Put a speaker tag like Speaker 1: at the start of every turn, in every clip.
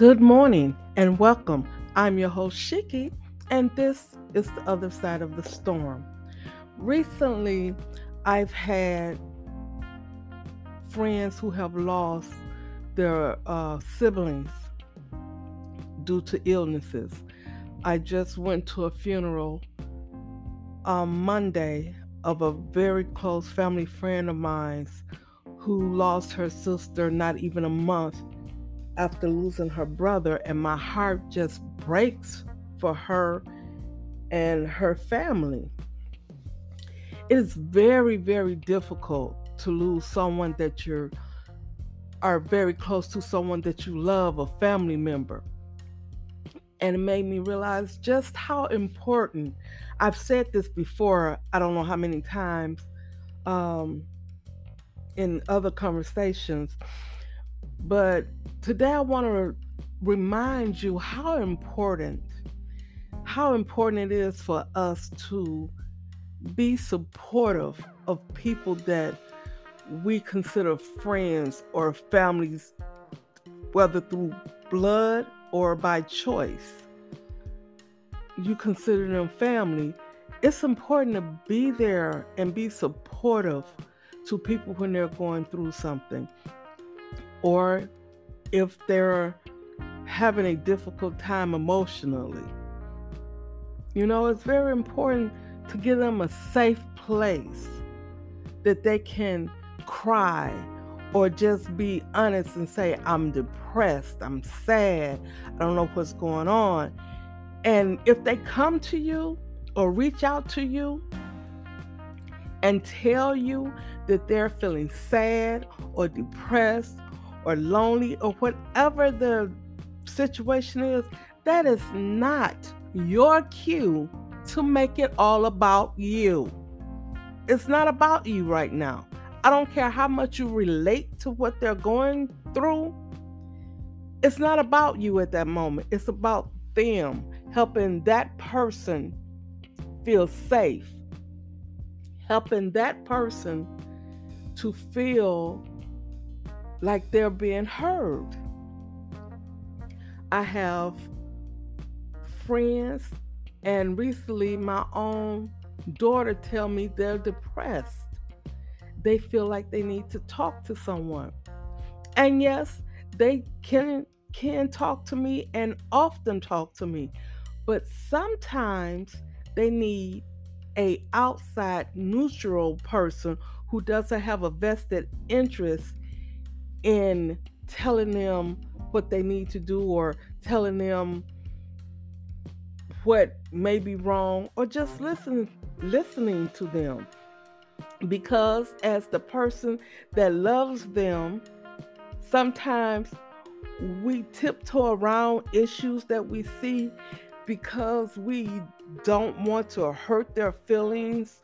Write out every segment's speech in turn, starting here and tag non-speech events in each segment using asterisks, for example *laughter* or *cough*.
Speaker 1: Good morning and welcome. I'm your host, Shiki, and this is the other side of the storm. Recently, I've had friends who have lost their uh, siblings due to illnesses. I just went to a funeral on Monday of a very close family friend of mine who lost her sister not even a month after losing her brother, and my heart just breaks for her and her family. It is very, very difficult to lose someone that you're are very close to, someone that you love, a family member. And it made me realize just how important. I've said this before, I don't know how many times um, in other conversations, but today I want to remind you how important how important it is for us to be supportive of people that we consider friends or families whether through blood or by choice. You consider them family. It's important to be there and be supportive to people when they're going through something or if they're having a difficult time emotionally. You know, it's very important to give them a safe place that they can cry or just be honest and say, I'm depressed, I'm sad, I don't know what's going on. And if they come to you or reach out to you and tell you that they're feeling sad or depressed or lonely or whatever the situation is, that is not your cue to make it all about you. It's not about you right now. I don't care how much you relate to what they're going through. It's not about you at that moment. It's about them helping that person feel safe, helping that person to feel like they're being heard. I have friends, and recently my own daughter tell me they're depressed. They feel like they need to talk to someone. And yes, they can can talk to me and often talk to me. But sometimes they need a outside neutral person who doesn't have a vested interest in telling them what they need to do or telling them what may be wrong or just listening listening to them. Because as the person that loves them sometimes we tiptoe around issues that we see because we don't want to hurt their feelings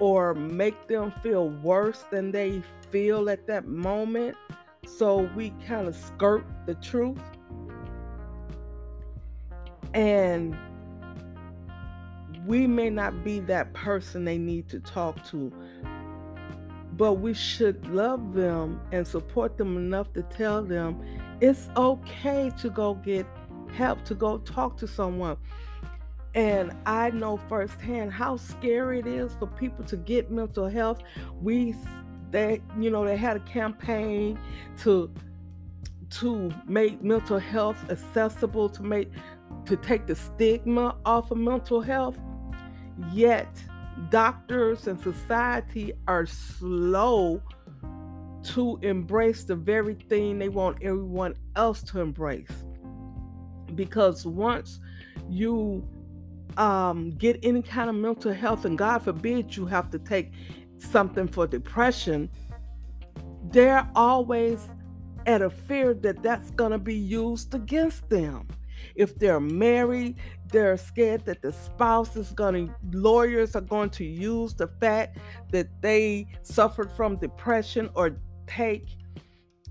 Speaker 1: or make them feel worse than they feel at that moment so we kind of skirt the truth. And we may not be that person they need to talk to, but we should love them and support them enough to tell them it's okay to go get help, to go talk to someone. And I know firsthand how scary it is for people to get mental health. We they you know they had a campaign to to make mental health accessible to make to take the stigma off of mental health. Yet doctors and society are slow to embrace the very thing they want everyone else to embrace. Because once you um, get any kind of mental health and god forbid you have to take something for depression, they're always at a fear that that's going to be used against them. If they're married, they're scared that the spouse is going to, lawyers are going to use the fact that they suffered from depression or take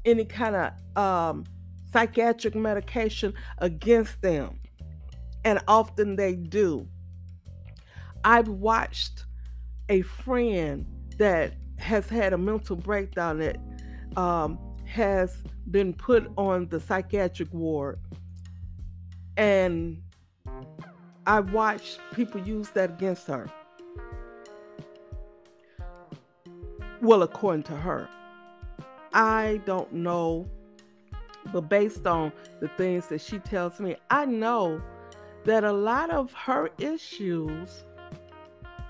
Speaker 1: any kind of um, psychiatric medication against them. And often they do. I've watched a friend that has had a mental breakdown that um, has been put on the psychiatric ward And I watched people use that against her. Well, according to her. I don't know, but based on the things that she tells me, I know that a lot of her issues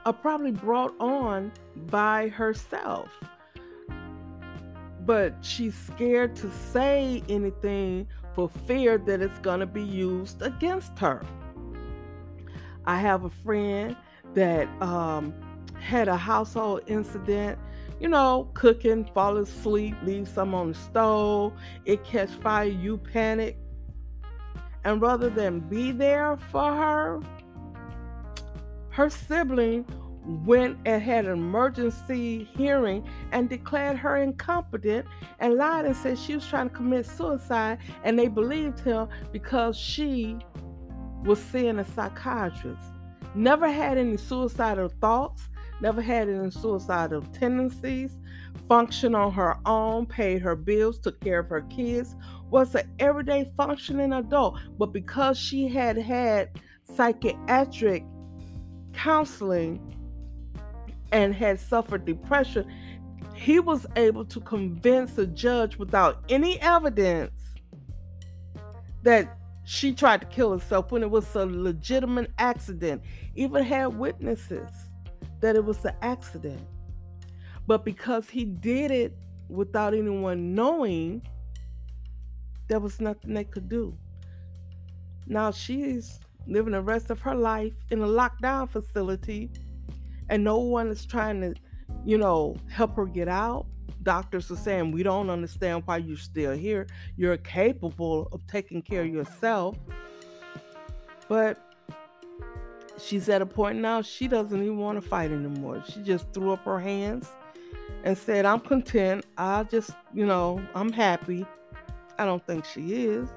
Speaker 1: are probably brought on by herself. But she's scared to say anything for fear that it's going to be used against her. I have a friend that um, had a household incident, you know, cooking, fall asleep, leave some on the stove, it catch fire, you panic. And rather than be there for her, her sibling went and had an emergency hearing and declared her incompetent and lied and said she was trying to commit suicide and they believed him because she was seeing a psychiatrist. Never had any suicidal thoughts never had any suicidal tendencies functioned on her own paid her bills took care of her kids was an everyday functioning adult. But because she had had psychiatric counseling and had suffered depression, he was able to convince the judge without any evidence that she tried to kill herself when it was a legitimate accident. Even had witnesses that it was an accident. But because he did it without anyone knowing, there was nothing they could do. Now she's living the rest of her life in a lockdown facility and no one is trying to, you know, help her get out. Doctors are saying, We don't understand why you're still here. You're capable of taking care of yourself. But she's at a point now she doesn't even want to fight anymore. She just threw up her hands and said, I'm content. I just, you know, I'm happy. I don't think she is.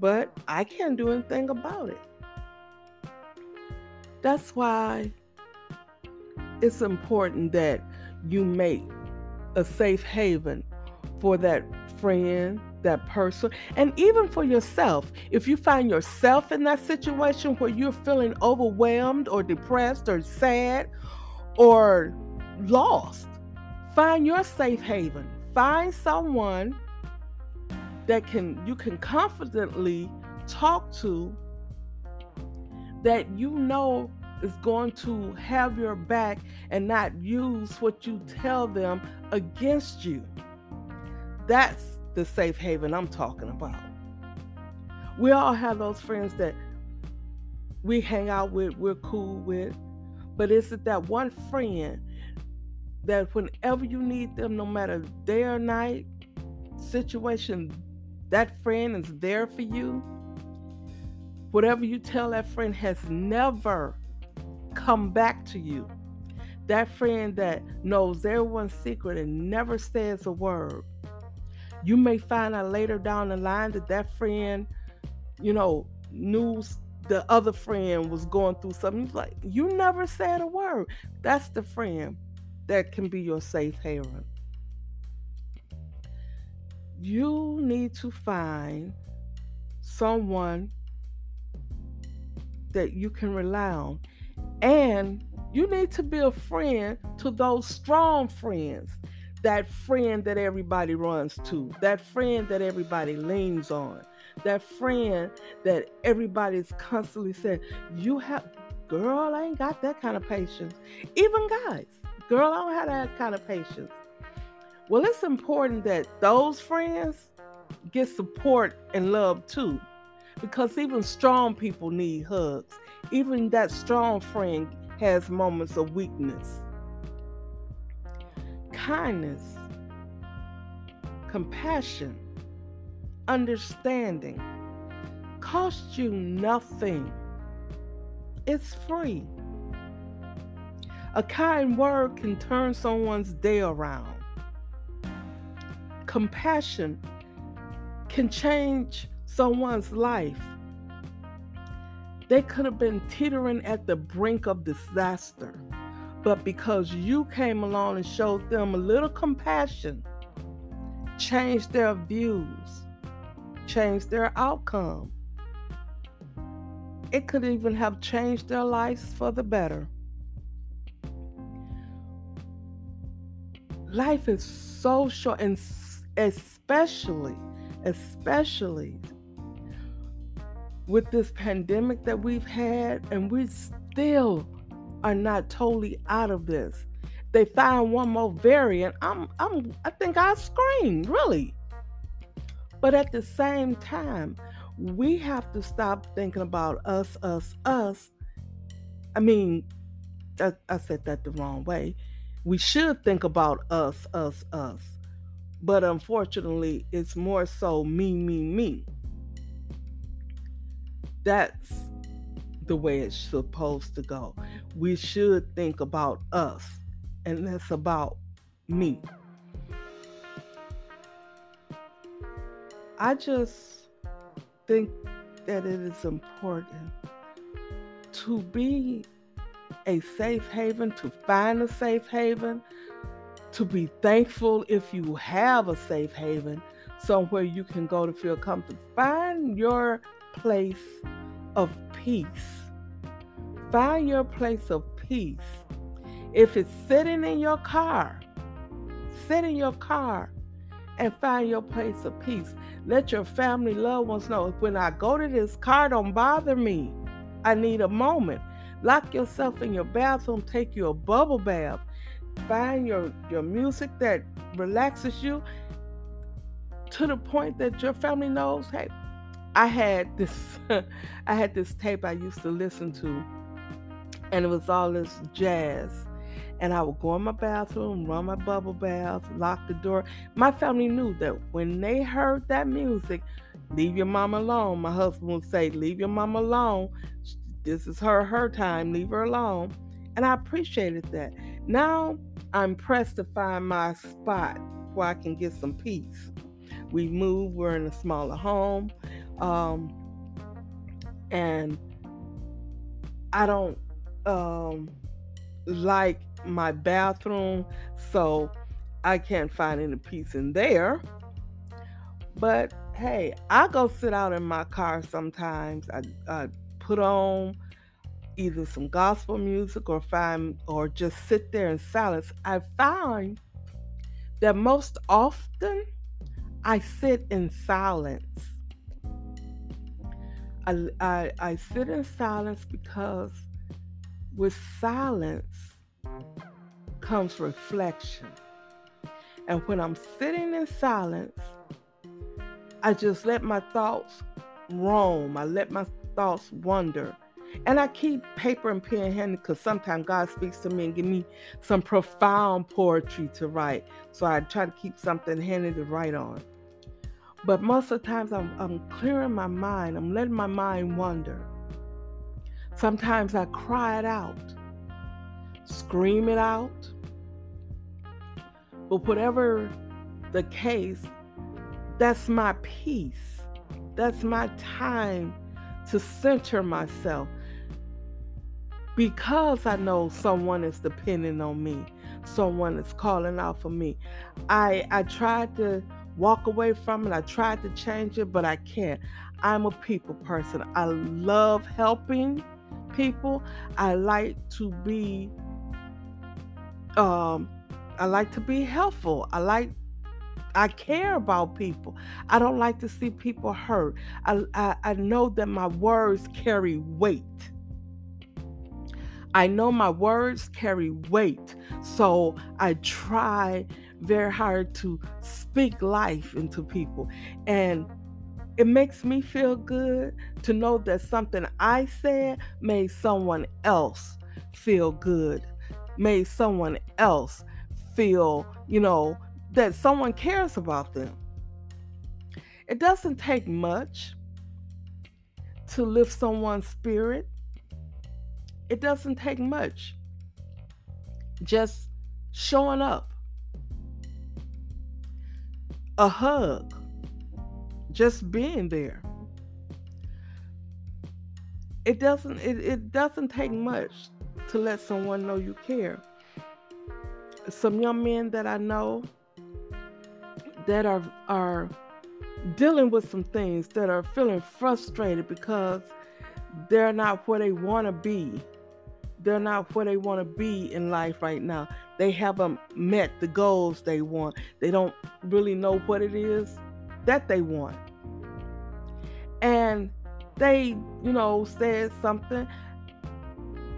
Speaker 1: But I can't do anything about it. That's why it's important that you make a safe haven for that friend, that person, and even for yourself. If you find yourself in that situation where you're feeling overwhelmed or depressed or sad or lost, find your safe haven. Find someone that can you can confidently talk to that you know is going to have your back and not use what you tell them against you. That's the safe haven I'm talking about. We all have those friends that we hang out with, we're cool with, but is it that one friend that whenever you need them, no matter day or night, situation, that friend is there for you? Whatever you tell that friend has never come back to you. That friend that knows everyone's secret and never says a word. You may find out later down the line that that friend, you know, knew the other friend was going through something. like, you never said a word. That's the friend that can be your safe haven. You need to find someone that you can rely on. And you need to be a friend to those strong friends. That friend that everybody runs to, that friend that everybody leans on, that friend that everybody's constantly saying, You have, girl, I ain't got that kind of patience. Even guys, girl, I don't have that kind of patience. Well, it's important that those friends get support and love too, because even strong people need hugs even that strong friend has moments of weakness. Kindness, compassion, understanding costs you nothing. It's free. A kind word can turn someone's day around. Compassion can change someone's life. They could have been teetering at the brink of disaster. But because you came along and showed them a little compassion, changed their views, changed their outcome, it could even have changed their lives for the better. Life is so short, and especially, especially with this pandemic that we've had, and we still are not totally out of this. They find one more variant. I'm, I'm, I think I scream, really. But at the same time, we have to stop thinking about us, us, us. I mean, I, I said that the wrong way. We should think about us, us, us. But unfortunately, it's more so me, me, me. That's the way it's supposed to go. We should think about us, and that's about me. I just think that it is important to be a safe haven, to find a safe haven, to be thankful if you have a safe haven, somewhere you can go to feel comfortable. Find your place of peace. Find your place of peace. If it's sitting in your car, sit in your car and find your place of peace. Let your family, loved ones know when I go to this car, don't bother me. I need a moment. Lock yourself in your bathroom, take you a bubble bath. Find your, your music that relaxes you to the point that your family knows, hey, I had this *laughs* I had this tape I used to listen to and it was all this jazz and I would go in my bathroom, run my bubble bath, lock the door. My family knew that when they heard that music, leave your mom alone. My husband would say, Leave your mom alone. This is her her time, leave her alone. And I appreciated that. Now I'm pressed to find my spot where I can get some peace. We moved, we're in a smaller home. Um, and I don't um, like my bathroom, so I can't find any peace in there. But hey, I go sit out in my car sometimes. I, I put on either some gospel music or find or just sit there in silence. I find that most often I sit in silence. I, I, I sit in silence because with silence comes reflection. And when I'm sitting in silence, I just let my thoughts roam. I let my thoughts wander. And I keep paper and pen handy because sometimes God speaks to me and give me some profound poetry to write. So I try to keep something handy to write on. But most of the times I'm, I'm clearing my mind. I'm letting my mind wander. Sometimes I cry it out, scream it out. But whatever the case, that's my peace. That's my time to center myself because I know someone is depending on me, someone is calling out for me. I I tried to walk away from it. I tried to change it, but I can't. I'm a people person. I love helping people. I like to be um I like to be helpful. I like I care about people. I don't like to see people hurt. I, I, I know that my words carry weight. I know my words carry weight. So I try very hard to speak life into people. And it makes me feel good to know that something I said made someone else feel good, made someone else feel, you know, that someone cares about them. It doesn't take much to lift someone's spirit. It doesn't take much. Just showing up. A hug just being there. It doesn't it, it doesn't take much to let someone know you care. Some young men that I know that are are dealing with some things that are feeling frustrated because they're not where they want to be. They're not where they want to be in life right now. They haven't met the goals they want. They don't really know what it is that they want. And they, you know, said something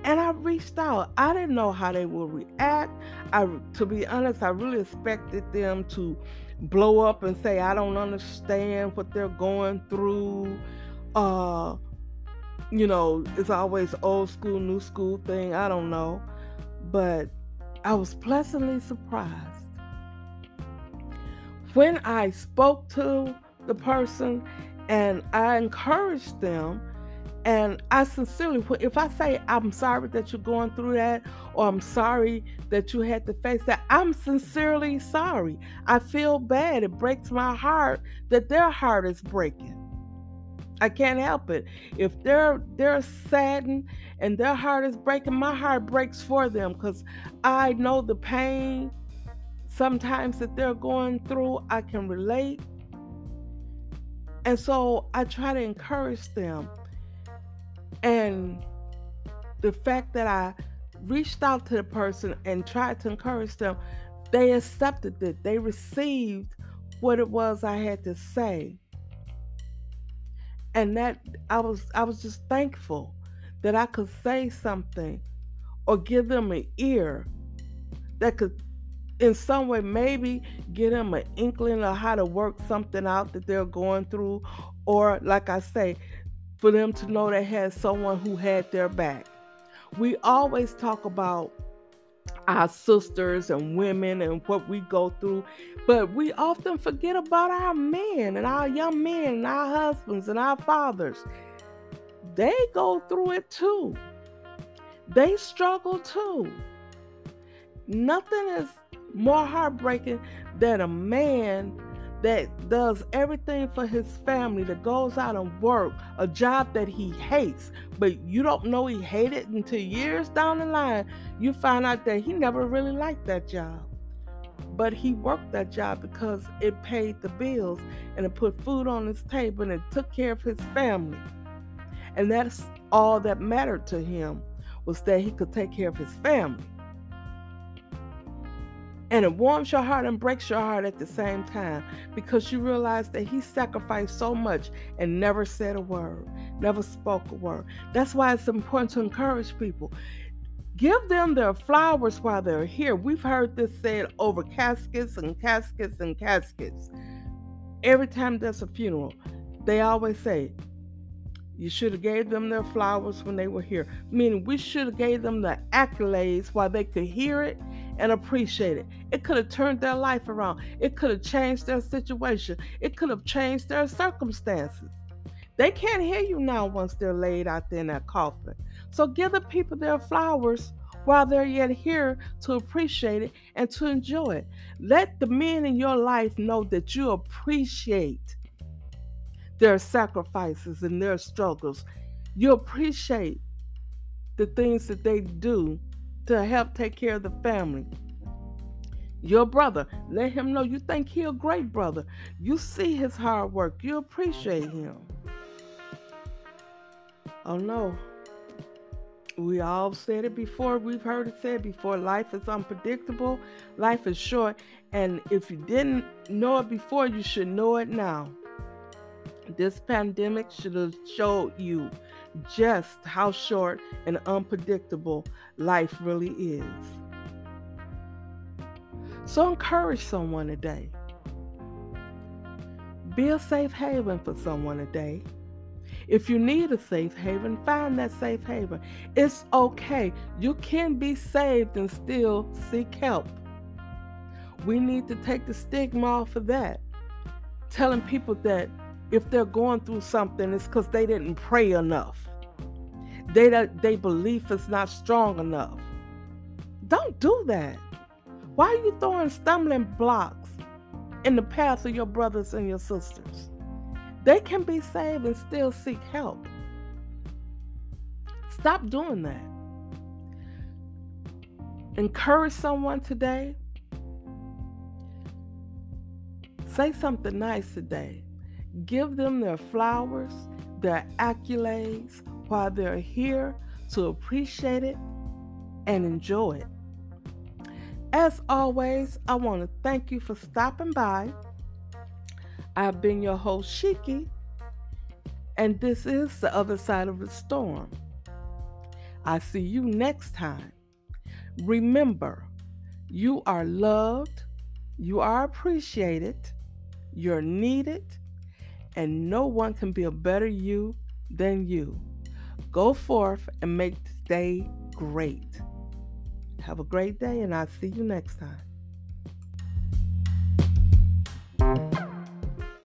Speaker 1: and I reached out. I didn't know how they would react. I to be honest, I really expected them to blow up and say I don't understand what they're going through. Uh you know, it's always old school, new school thing. I don't know. But I was pleasantly surprised. When I spoke to the person and I encouraged them, and I sincerely, if I say I'm sorry that you're going through that, or I'm sorry that you had to face that, I'm sincerely sorry. I feel bad. It breaks my heart that their heart is breaking. I can't help it. If they're they're saddened and their heart is breaking, my heart breaks for them because I know the pain sometimes that they're going through. I can relate. And so I try to encourage them. And the fact that I reached out to the person and tried to encourage them, they accepted it. They received what it was I had to say and that I was I was just thankful that I could say something or give them an ear that could in some way maybe get them an inkling of how to work something out that they're going through or like I say for them to know they had someone who had their back. We always talk about our sisters and women and what we go through. But we often forget about our men and our young men and our husbands and our fathers. They go through it too. They struggle too. Nothing is more heartbreaking than a man that does everything for his family, that goes out and work a job that he hates, but you don't know he hated until years down the line, you find out that he never really liked that job. But he worked that job because it paid the bills and it put food on his table and it took care of his family. And that's all that mattered to him was that he could take care of his family. And it warms your heart and breaks your heart at the same time because you realize that he sacrificed so much and never said a word, never spoke a word. That's why it's important to encourage people. Give them their flowers while they're here. We've heard this said over caskets and caskets and caskets. Every time there's a funeral, they always say, you should have gave them their flowers when they were here. Meaning we should have gave them the accolades while they could hear it and appreciate it. It could have turned their life around. It could have changed their situation. It could have changed their circumstances. They can't hear you now once they're laid out there in that coffin. So give the people their flowers while they're yet here to appreciate it and to enjoy it. Let the men in your life know that you appreciate their sacrifices and their struggles. You appreciate the things that they do to help take care of the family. Your brother, let him know you think he a great brother. You see his hard work. You appreciate him. Oh no. We all said it before. We've heard it said before. Life is unpredictable. Life is short. And if you didn't know it before, you should know it now. This pandemic should have showed you just how short and unpredictable life really is. So encourage someone today. Be a safe haven for someone today. If you need a safe haven, find that safe haven. It's okay. You can be saved and still seek help. We need to take the stigma off of that. Telling people that if they're going through something, it's because they didn't pray enough. They they belief is not strong enough. Don't do that. Why are you throwing stumbling blocks in the path of your brothers and your sisters? They can be saved and still seek help. Stop doing that. Encourage someone today. Say something nice today. Give them their flowers, their accolades while they're here to appreciate it and enjoy it. As always, I want to thank you for stopping by. I've been your host, Shiki, and this is The Other Side of the Storm. I see you next time. Remember, you are loved, you are appreciated, you're needed, and no one can be a better you than you. Go forth and make this day great. Have a great day, and I'll see you next time.